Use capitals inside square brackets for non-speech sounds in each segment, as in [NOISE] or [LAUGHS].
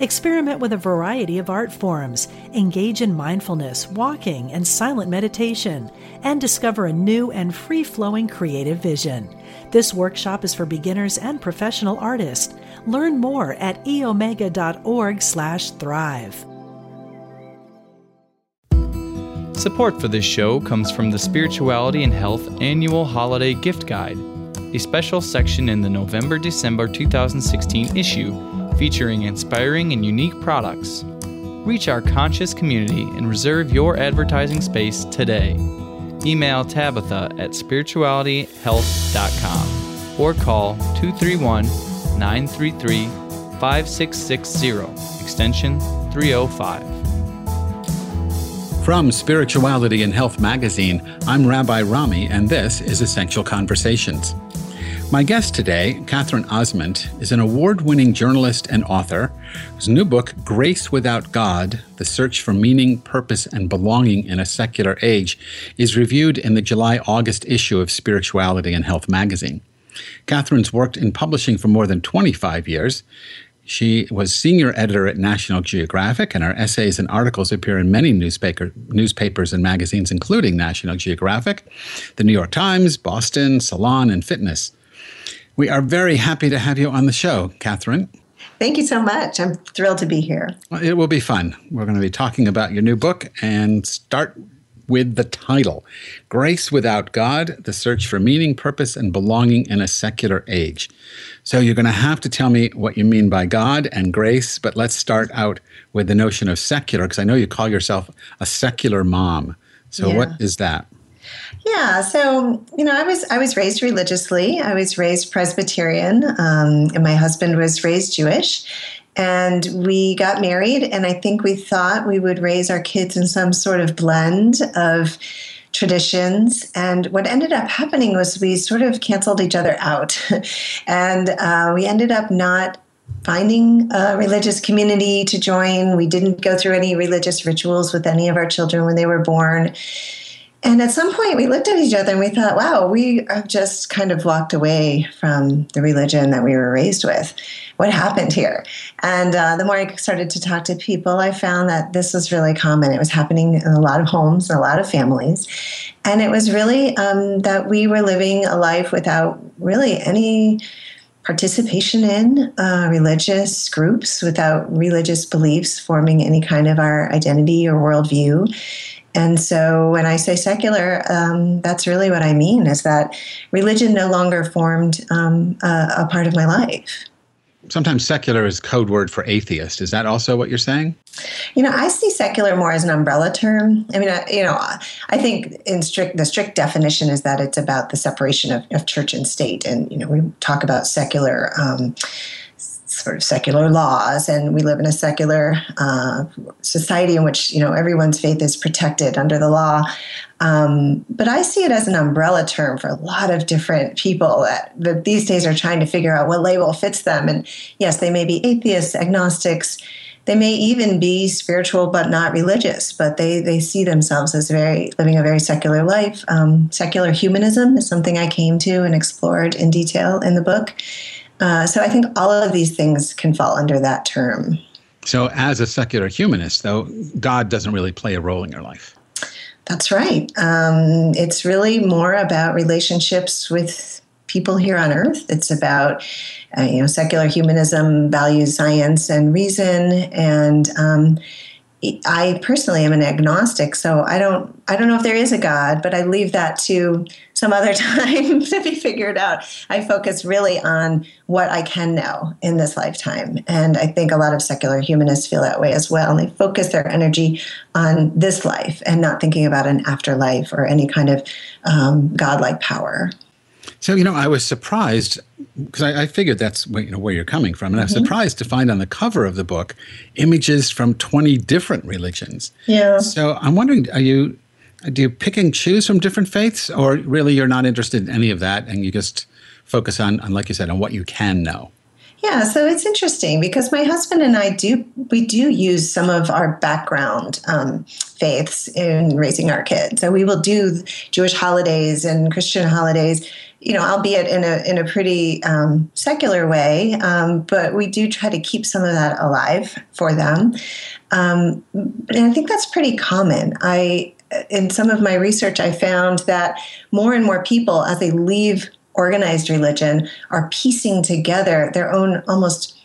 Experiment with a variety of art forms, engage in mindfulness, walking, and silent meditation, and discover a new and free flowing creative vision. This workshop is for beginners and professional artists. Learn more at eomega.org/slash thrive. Support for this show comes from the Spirituality and Health Annual Holiday Gift Guide, a special section in the November December 2016 issue featuring inspiring and unique products. Reach our conscious community and reserve your advertising space today. Email Tabitha at spiritualityhealth.com or call 231 933 5660, extension 305. From Spirituality and Health magazine, I'm Rabbi Rami, and this is Essential Conversations. My guest today, Katherine Ozment, is an award winning journalist and author whose new book, Grace Without God The Search for Meaning, Purpose, and Belonging in a Secular Age, is reviewed in the July August issue of Spirituality and Health magazine. Katherine's worked in publishing for more than 25 years. She was senior editor at National Geographic, and her essays and articles appear in many newspaper, newspapers and magazines, including National Geographic, the New York Times, Boston, Salon, and Fitness. We are very happy to have you on the show, Katherine. Thank you so much. I'm thrilled to be here. Well, it will be fun. We're going to be talking about your new book and start with the title Grace Without God The Search for Meaning, Purpose, and Belonging in a Secular Age. So, you're going to have to tell me what you mean by God and grace, but let's start out with the notion of secular, because I know you call yourself a secular mom. So, yeah. what is that? Yeah, so you know, I was I was raised religiously. I was raised Presbyterian, um, and my husband was raised Jewish. And we got married, and I think we thought we would raise our kids in some sort of blend of traditions. And what ended up happening was we sort of canceled each other out, [LAUGHS] and uh, we ended up not finding a religious community to join. We didn't go through any religious rituals with any of our children when they were born. And at some point, we looked at each other and we thought, wow, we have just kind of walked away from the religion that we were raised with. What happened here? And uh, the more I started to talk to people, I found that this was really common. It was happening in a lot of homes, a lot of families. And it was really um, that we were living a life without really any participation in uh, religious groups, without religious beliefs forming any kind of our identity or worldview. And so when I say secular, um, that's really what I mean is that religion no longer formed um, a, a, part of my life. Sometimes secular is code word for atheist. Is that also what you're saying? You know, I see secular more as an umbrella term. I mean, I, you know, I think in strict the strict definition is that it's about the separation of, of church and state, and you know, we talk about secular. Um, sort of secular laws, and we live in a secular uh, society in which you know everyone's faith is protected under the law. Um, but I see it as an umbrella term for a lot of different people that, that these days are trying to figure out what label fits them. And yes, they may be atheists, agnostics. They may even be spiritual but not religious, but they, they see themselves as very living a very secular life. Um, secular humanism is something I came to and explored in detail in the book. Uh, so I think all of these things can fall under that term. So, as a secular humanist, though, God doesn't really play a role in your life. That's right. Um, it's really more about relationships with people here on Earth. It's about, uh, you know, secular humanism values science and reason, and um, I personally am an agnostic, so I don't I don't know if there is a God, but I leave that to some other [LAUGHS] time to be figured out. I focus really on what I can know in this lifetime, and I think a lot of secular humanists feel that way as well. And they focus their energy on this life and not thinking about an afterlife or any kind of um, godlike power. So you know, I was surprised because I, I, figured that's where, you know, where you're coming from, and mm-hmm. I was mm-hmm. surprised to find on the cover of the book images from 20 different religions. Yeah. So I'm wondering, are you Do you pick and choose from different faiths, or really you're not interested in any of that, and you just focus on, on like you said, on what you can know? Yeah, so it's interesting because my husband and I do we do use some of our background um, faiths in raising our kids. So we will do Jewish holidays and Christian holidays, you know, albeit in a in a pretty um, secular way, um, but we do try to keep some of that alive for them. Um, and I think that's pretty common. I in some of my research, I found that more and more people, as they leave organized religion are piecing together their own almost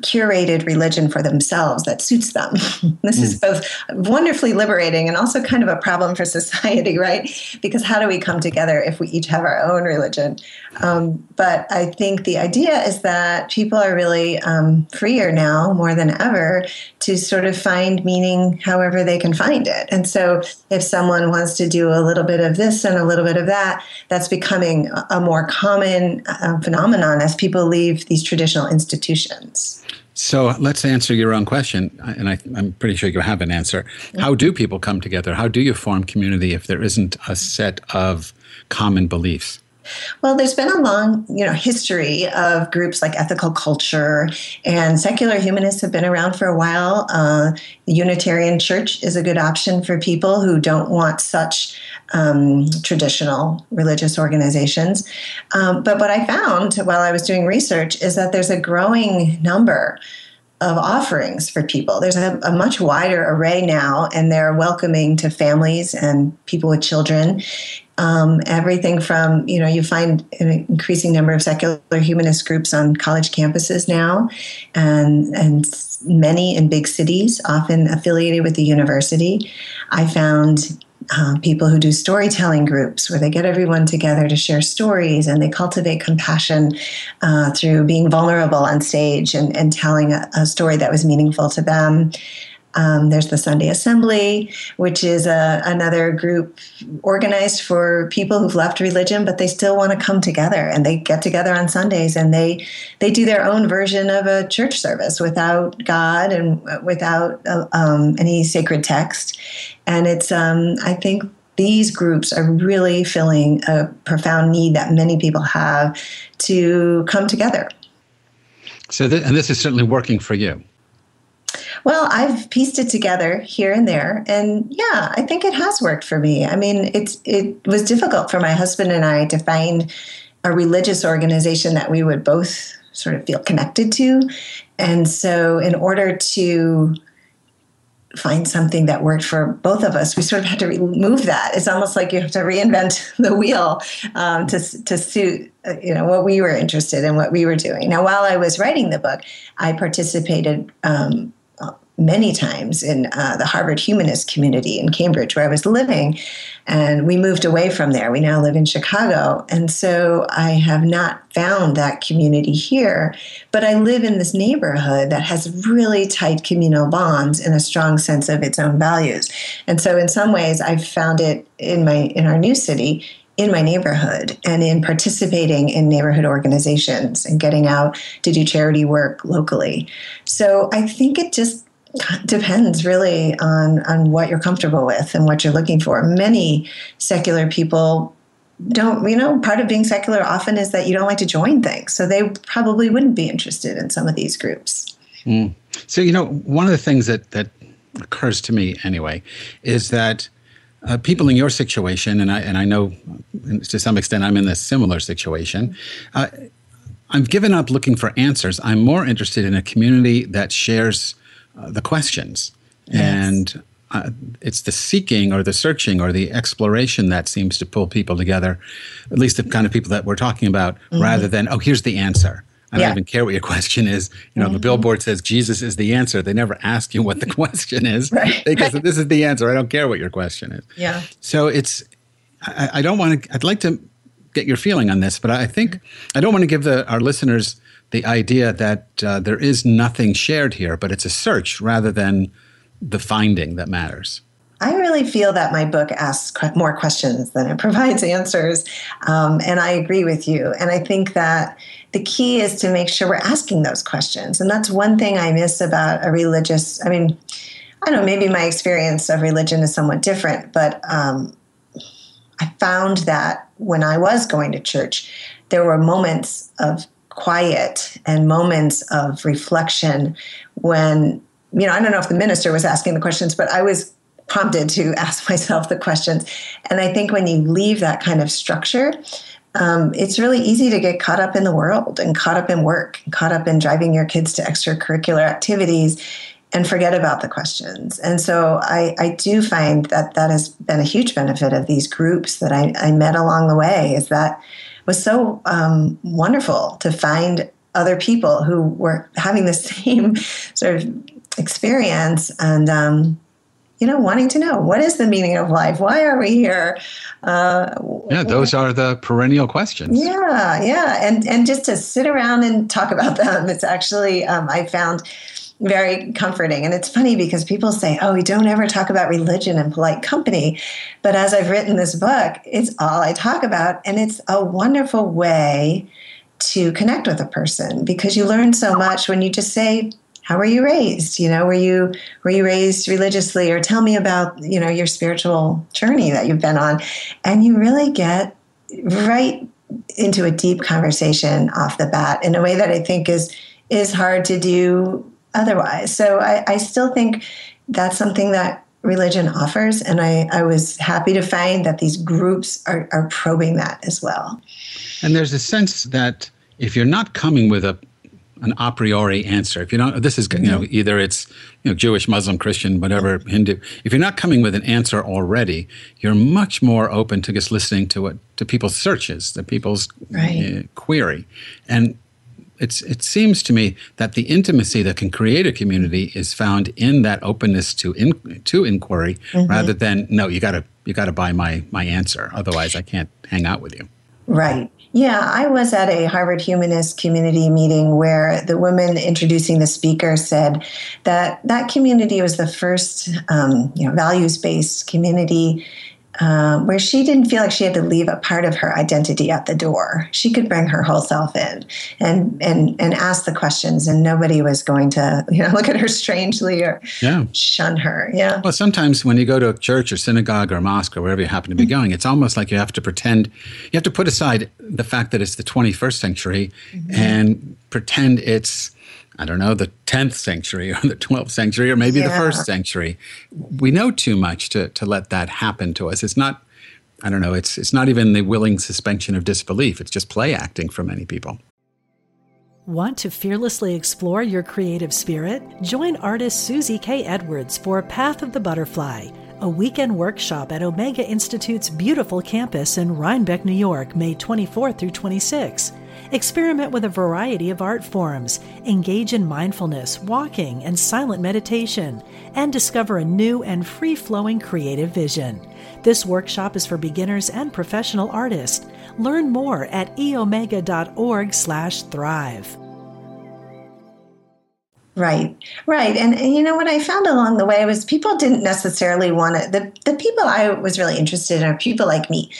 curated religion for themselves that suits them. [LAUGHS] this mm. is both wonderfully liberating and also kind of a problem for [LAUGHS] society, right? Because how do we come together if we each have our own religion? Um, but I think the idea is that people are really um, freer now more than ever to sort of find meaning however they can find it. And so if someone wants to do a little bit of this and a little bit of that, that's becoming a more common uh, phenomenon as people leave these traditional institutions. So let's answer your own question, and I, am pretty sure you have an answer. How do people come together? How do you form community if there isn't a set of common beliefs? Well, there's been a long, you know, history of groups like ethical culture and secular humanists have been around for a while. Uh, the Unitarian Church is a good option for people who don't want such um, traditional religious organizations. Um, but what I found while I was doing research is that there's a growing number of offerings for people. There's a, a, much wider array now, and they're welcoming to families and people with children. Um, everything from, you know, you find an increasing number of secular humanist groups on college campuses now, and, and many in big cities, often affiliated with the university. I found um, people who do storytelling groups where they get everyone together to share stories and they cultivate compassion uh, through being vulnerable on stage and, and telling a, a story that was meaningful to them. Um, there's the Sunday Assembly, which is a, another group organized for people who've left religion, but they still want to come together and they get together on Sundays and they they do their own version of a church service without God and without uh, um, any sacred text. And it's um, I think these groups are really filling a profound need that many people have to come together. So, th- and this is certainly working for you. Well, I've pieced it together here and there, and yeah, I think it has worked for me. I mean, it's it was difficult for my husband and I to find a religious organization that we would both sort of feel connected to, and so in order to find something that worked for both of us, we sort of had to remove that. It's almost like you have to reinvent [LAUGHS] the wheel um, to to suit uh, you know what we were interested in, what we were doing. Now, while I was writing the book, I participated um, many times in uh, the Harvard humanist community in Cambridge, where I was living. And we moved away from there. We now live in Chicago. And so I have not found that community here. But I live in this neighborhood that has really tight communal bonds and a strong sense of its own values. And so in some ways, I've found it in my in our new city in my neighborhood and in participating in neighborhood organizations and getting out to do charity work locally. So I think it just depends really on on what you're comfortable with and what you're looking for. Many secular people don't, you know, part of being secular often is that you don't like to join things. So they probably wouldn't be interested in some of these groups. Mm. So, you know, one of the things that that occurs to me anyway is that uh, people in your situation, and I and I know to some extent I'm in a similar situation. Uh, I've given up looking for answers. I'm more interested in a community that shares uh, the questions. Yes. And uh, it's the seeking or the searching or the exploration that seems to pull people together, at least the kind of people that we're talking about, mm-hmm. rather than, oh, here's the answer. I don't even care what your [LAUGHS] question is. You know, mm-hmm. the billboard says Jesus is the answer. They never ask you what the [LAUGHS] question is. right. Because this is the answer. I don't care what your question is. Yeah. So it's, I, I don't want to, I'd like to get your feeling on this, but I think I don't want to give the, our listeners the idea that uh, there is nothing shared here, but it's a search rather than the finding that matters. I really feel that my book asks more questions than it [LAUGHS] provides answers. Um, and I agree with you. And I think that the key is to make sure we're asking those questions. And that's one thing I miss about a religious, I mean, I don't know, maybe my experience of religion is somewhat different, but um, I found that when I was going to church, there were moments of quiet and moments of reflection when, you know, I don't know if the minister was asking the questions, but I was prompted to [LAUGHS] ask myself the questions. And I think when you leave that kind of structure, um, it's really easy to get caught up in the world and caught up in work, and caught up in driving your kids to extracurricular activities and forget about the questions. And so I, I do find that that has been a huge benefit of these groups that I, I met along the way is that was so um, wonderful to find other people who were having the [LAUGHS] same sort of experience and um, you know wanting to know what is the meaning of life? Why are we here? Uh, yeah those are the perennial questions. Yeah yeah and and just to sit around and talk about [LAUGHS] them it's actually um, i found very comforting. And it's funny because people say, oh, we don't ever talk about religion in polite company. But as I've written this book, it's all I talk about. And it's a wonderful way to connect with a person because you learn so much when you just say, how were you raised? You know, were you were you raised religiously or tell me about, you know, your spiritual journey that you've been on. And you really get right into a deep conversation off the bat in a way that I think is is hard to do otherwise. So I, I still think that's something that religion offers. And I, I was happy to find that these groups are, are probing that as well. And there's a sense that if you're not coming with a an a priori answer. If you don't, this is you know mm-hmm. either it's you know Jewish, Muslim, Christian, whatever Hindu. If you're not coming with an answer already, you're much more open to just listening to what to people's searches, to people's right. uh, query, and it's, it seems to me that the intimacy that can create a community is found in that openness to in, to inquiry, mm-hmm. rather than no, you got to you got to buy my my answer, otherwise I can't hang out with you. Right. Yeah, I was at a Harvard Humanist community meeting where the woman introducing the speaker said that that community was the first, um, you know, values-based community um, where she didn't feel like she had to leave a part of her identity at the door. She could bring her whole self in and and and ask the questions, and nobody was going to [LAUGHS] you know look at her strangely or yeah. shun her. Yeah. Well, sometimes when you go to a church or synagogue or mosque or wherever you happen to be mm-hmm. going, it's almost like you have to pretend. You have to put aside the fact that it's the 21st century mm-hmm. and pretend it's I don't know, the 10th century or [LAUGHS] the 12th century or maybe yeah. the first century. We know too much to, to let that happen to us. It's not, I don't know, it's, it's not even the willing suspension of disbelief. It's just play acting for many people. Want to fearlessly explore your creative spirit? Join artist Susie K. Edwards for Path of the Butterfly, a weekend workshop at Omega Institute's beautiful campus in Rhinebeck, New York, May 24 through 26. Experiment with a variety of art forms, engage in mindfulness, walking, and silent meditation, and discover a new and free flowing creative vision. This workshop is for beginners and professional artists. Learn more at eomega.org/slash thrive. Right, right. And, and, you know what I found along the way was people didn't necessarily want to, the, the people I was really interested in are people like me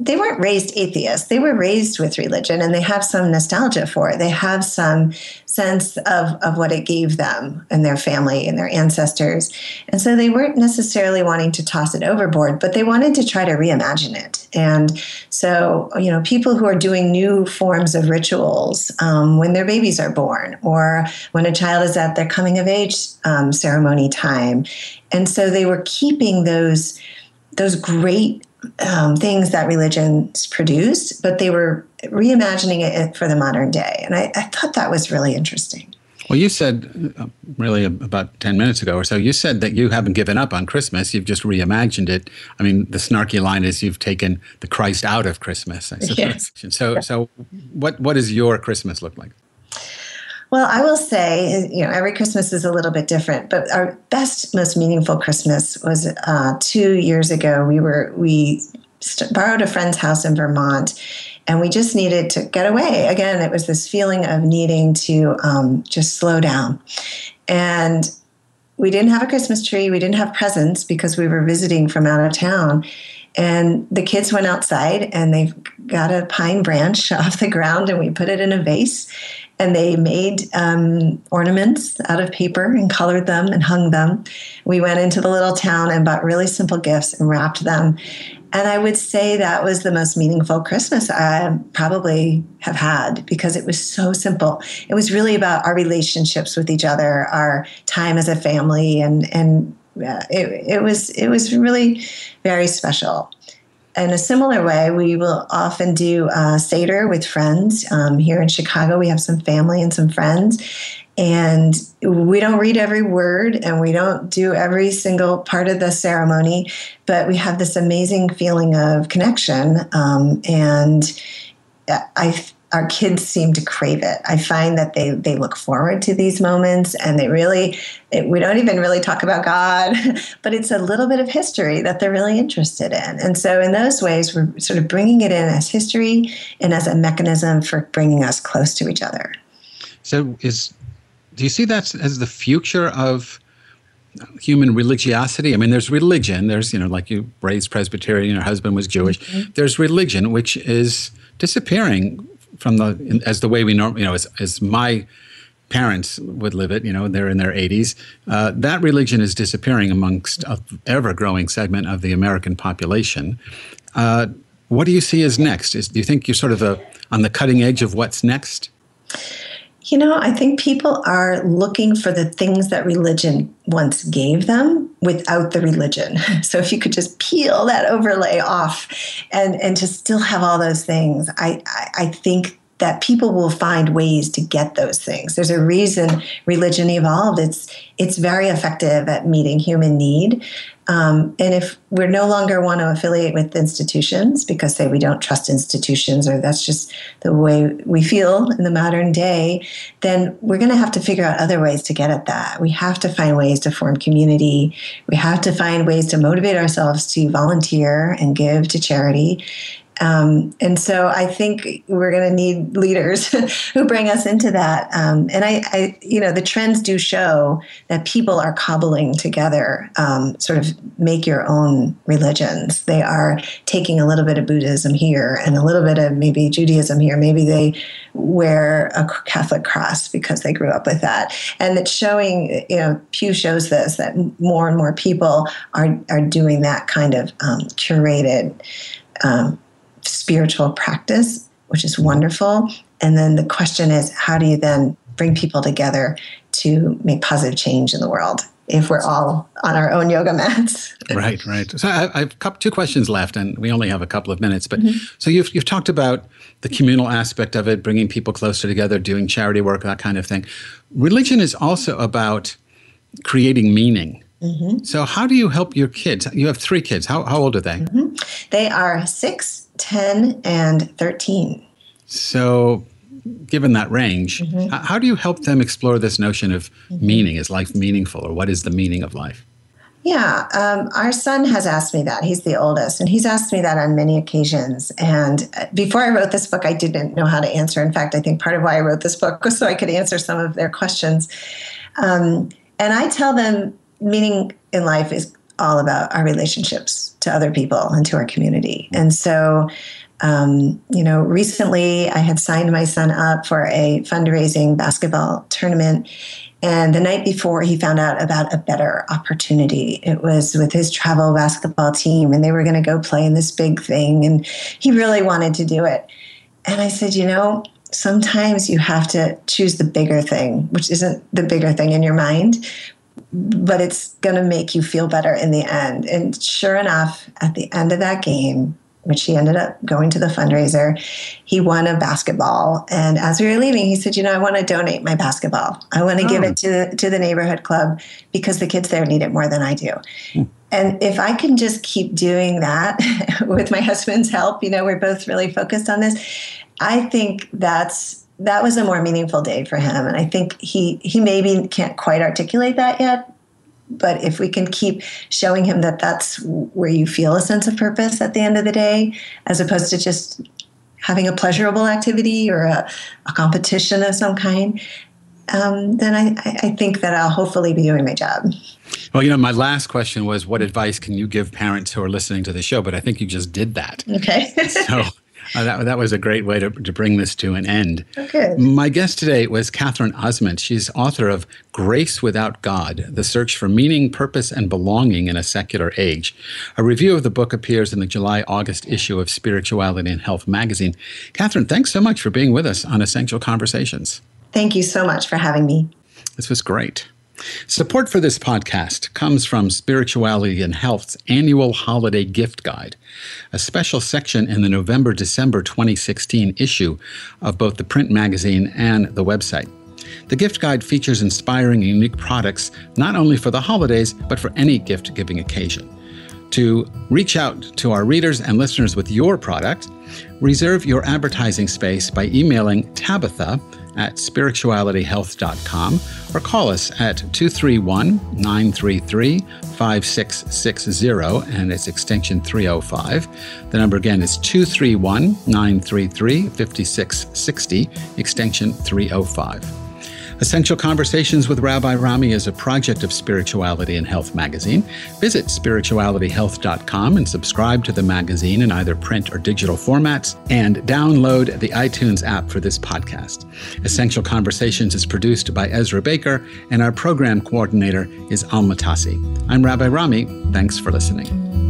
they weren't raised atheists. They were raised with religion and they have some nostalgia for it. They have some sense of, of what it gave them and their family and their ancestors. And so they weren't necessarily wanting to toss it overboard, but they wanted to try to reimagine it. And so, you know, people who are doing new forms of rituals um, when their babies are born or when a child is at their coming of age um, ceremony time. And so they were keeping those those great um, things that religions produced, but they were reimagining it for the modern day. And I, I thought that was really interesting. Well, you said uh, really about 10 minutes ago or so, you said that you haven't given up on Christmas. You've just reimagined it. I mean, the snarky line is you've taken the Christ out of Christmas. Yes. So, so what, what does your Christmas look like? Well, I will say, you know, every Christmas is a little bit different, but our best, most meaningful Christmas was uh, two years ago. We were we st- borrowed a friend's house in Vermont, and we just needed to get away. Again, it was this feeling of needing to um, just slow down, and we didn't have a Christmas tree. We didn't have presents because we were visiting from out of town. And the kids went outside and they got a pine branch [LAUGHS] off the ground and we put it in a vase and they made um, ornaments out of paper and colored them and hung them. We went into the little town and bought really simple gifts and wrapped them. And I would say that was the most meaningful Christmas I probably have had because it was so simple. It was really about our relationships with each other, our time as a family, and and uh, it, it was it was really very special in a similar way, we will often do a Seder with friends. Um, here in Chicago, we have some family and some friends. And we don't read every word and we don't do every single part of the ceremony, but we have this amazing feeling of connection. Um, and I our kids seem to crave it. I find that they they look forward to these moments, and they really it, we don't even really talk about God, [LAUGHS] but it's a little bit of history that they're really interested in. And so, in those ways, we're sort of bringing it in as history and as a mechanism for bringing us close to each other. So, is do you see that as the future of human religiosity. I mean, there's religion. There's, you know, like you raised Presbyterian, your husband was Jewish. Mm-hmm. There's religion, which is disappearing from the as the way we normally, you know, as, as my parents would live it, you know, they're in their 80s. Uh, that religion is disappearing amongst an ever growing segment of the American population. Uh, what do you see as next? Is, do you think you're sort of a, on the cutting edge of what's next? You know, I think people are looking for the things that religion once gave them without the religion. [LAUGHS] So if you could just peel that overlay off and, and to still have all those things, I, I, I think that people will find ways to get those things. There's a reason religion evolved. It's it's very effective at meeting human need. Um, and if we're no longer want to affiliate with institutions because say we don't trust institutions or that's just the way we feel in the modern day, then we're going to have to figure out other ways to get at that. We have to find ways to form community. We have to find ways to motivate ourselves to volunteer and give to charity. Um, and so I think we're going to need leaders [LAUGHS] who bring us into that. Um, and I, I, you know, the trends do show that people are cobbling together, um, sort of make your own religions. They are taking a little bit of Buddhism here and a little bit of maybe Judaism here. Maybe they wear a Catholic cross because they grew up with that. And it's showing, you know, Pew shows this that more and more people are are doing that kind of um, curated. Um, spiritual practice, which is wonderful. And then the question is, how do you then bring people together to make positive change in the world? if we're all on our own yoga mats. [LAUGHS] right, right. So I, have two questions left, and we only have a couple of minutes. But mm-hmm. so you've you've talked about the communal aspect of it, bringing people closer together, doing charity work, that kind of thing. Religion is also about creating meaning. Mm-hmm. So how do you help your kids? You have three kids. How how old are they? Mm-hmm. They are six, 10 and 13. So, given that range, mm-hmm. how do you help them explore this notion of mm-hmm. meaning? Is life meaningful, or what is the meaning of life? Yeah, um, our son has asked me that. He's the oldest, and he's asked me that on many occasions. And uh, before I wrote this book, I didn't know how to answer. In fact, I think part of why I wrote this book was so I could answer some of their questions. Um, and I tell them meaning in life is all about our relationships to other people and to our community. And so, um, you know, recently I had signed my son up for a fundraising basketball tournament. And the night before, he found out about a better opportunity. It was with his travel basketball team, and they were going to go play in this big thing. And he really wanted to do it. And I said, you know, sometimes you have to choose the bigger thing, which isn't the bigger thing in your mind, but it's going to make you feel better in the end. And sure enough, at the end of that game, which he ended up going to the fundraiser, he won a basketball. And as we were leaving, he said, "You know, I want to donate my basketball. I want to oh. give it to the, to the neighborhood club because the kids there need it more than I do." Hmm. And if I can just keep doing that [LAUGHS] with my husband's help, you know, we're both really focused on this. I think that's that was a more meaningful day for him. And I think he he maybe can't quite articulate that yet. But if we can keep showing him that that's where you feel a sense of purpose at the end of the day, as opposed to just having a pleasurable activity or a, a competition of some kind, um, then I, I think that I'll hopefully be doing my job. Well, you know, my last question was what advice can you give parents who are listening to the show? But I think you just did that. Okay. [LAUGHS] so uh, that, that was a great way to, to bring this to an end. Okay. My guest today was Katherine Ozment. She's author of Grace Without God The Search for Meaning, Purpose, and Belonging in a Secular Age. A review of the book appears in the July August issue of Spirituality and Health magazine. Katherine, thanks so much for being with us on Essential Conversations. Thank you so much for having me. This was great. Support for this podcast comes from Spirituality and Health's annual holiday gift guide, a special section in the November December 2016 issue of both the print magazine and the website. The gift guide features inspiring and unique products not only for the holidays, but for any gift giving occasion. To reach out to our readers and listeners with your product, reserve your advertising space by emailing Tabitha at spiritualityhealth.com or call us at 231 933 5660 and it's extension 305. The number again is 231 933 5660, extension 305. Essential Conversations with Rabbi Rami is a project of Spirituality and Health magazine. Visit spiritualityhealth.com and subscribe to the magazine in either print or digital formats and download the iTunes app for this podcast. Essential Conversations is produced by Ezra Baker and our program coordinator is Alma Tassi. I'm Rabbi Rami. Thanks for listening.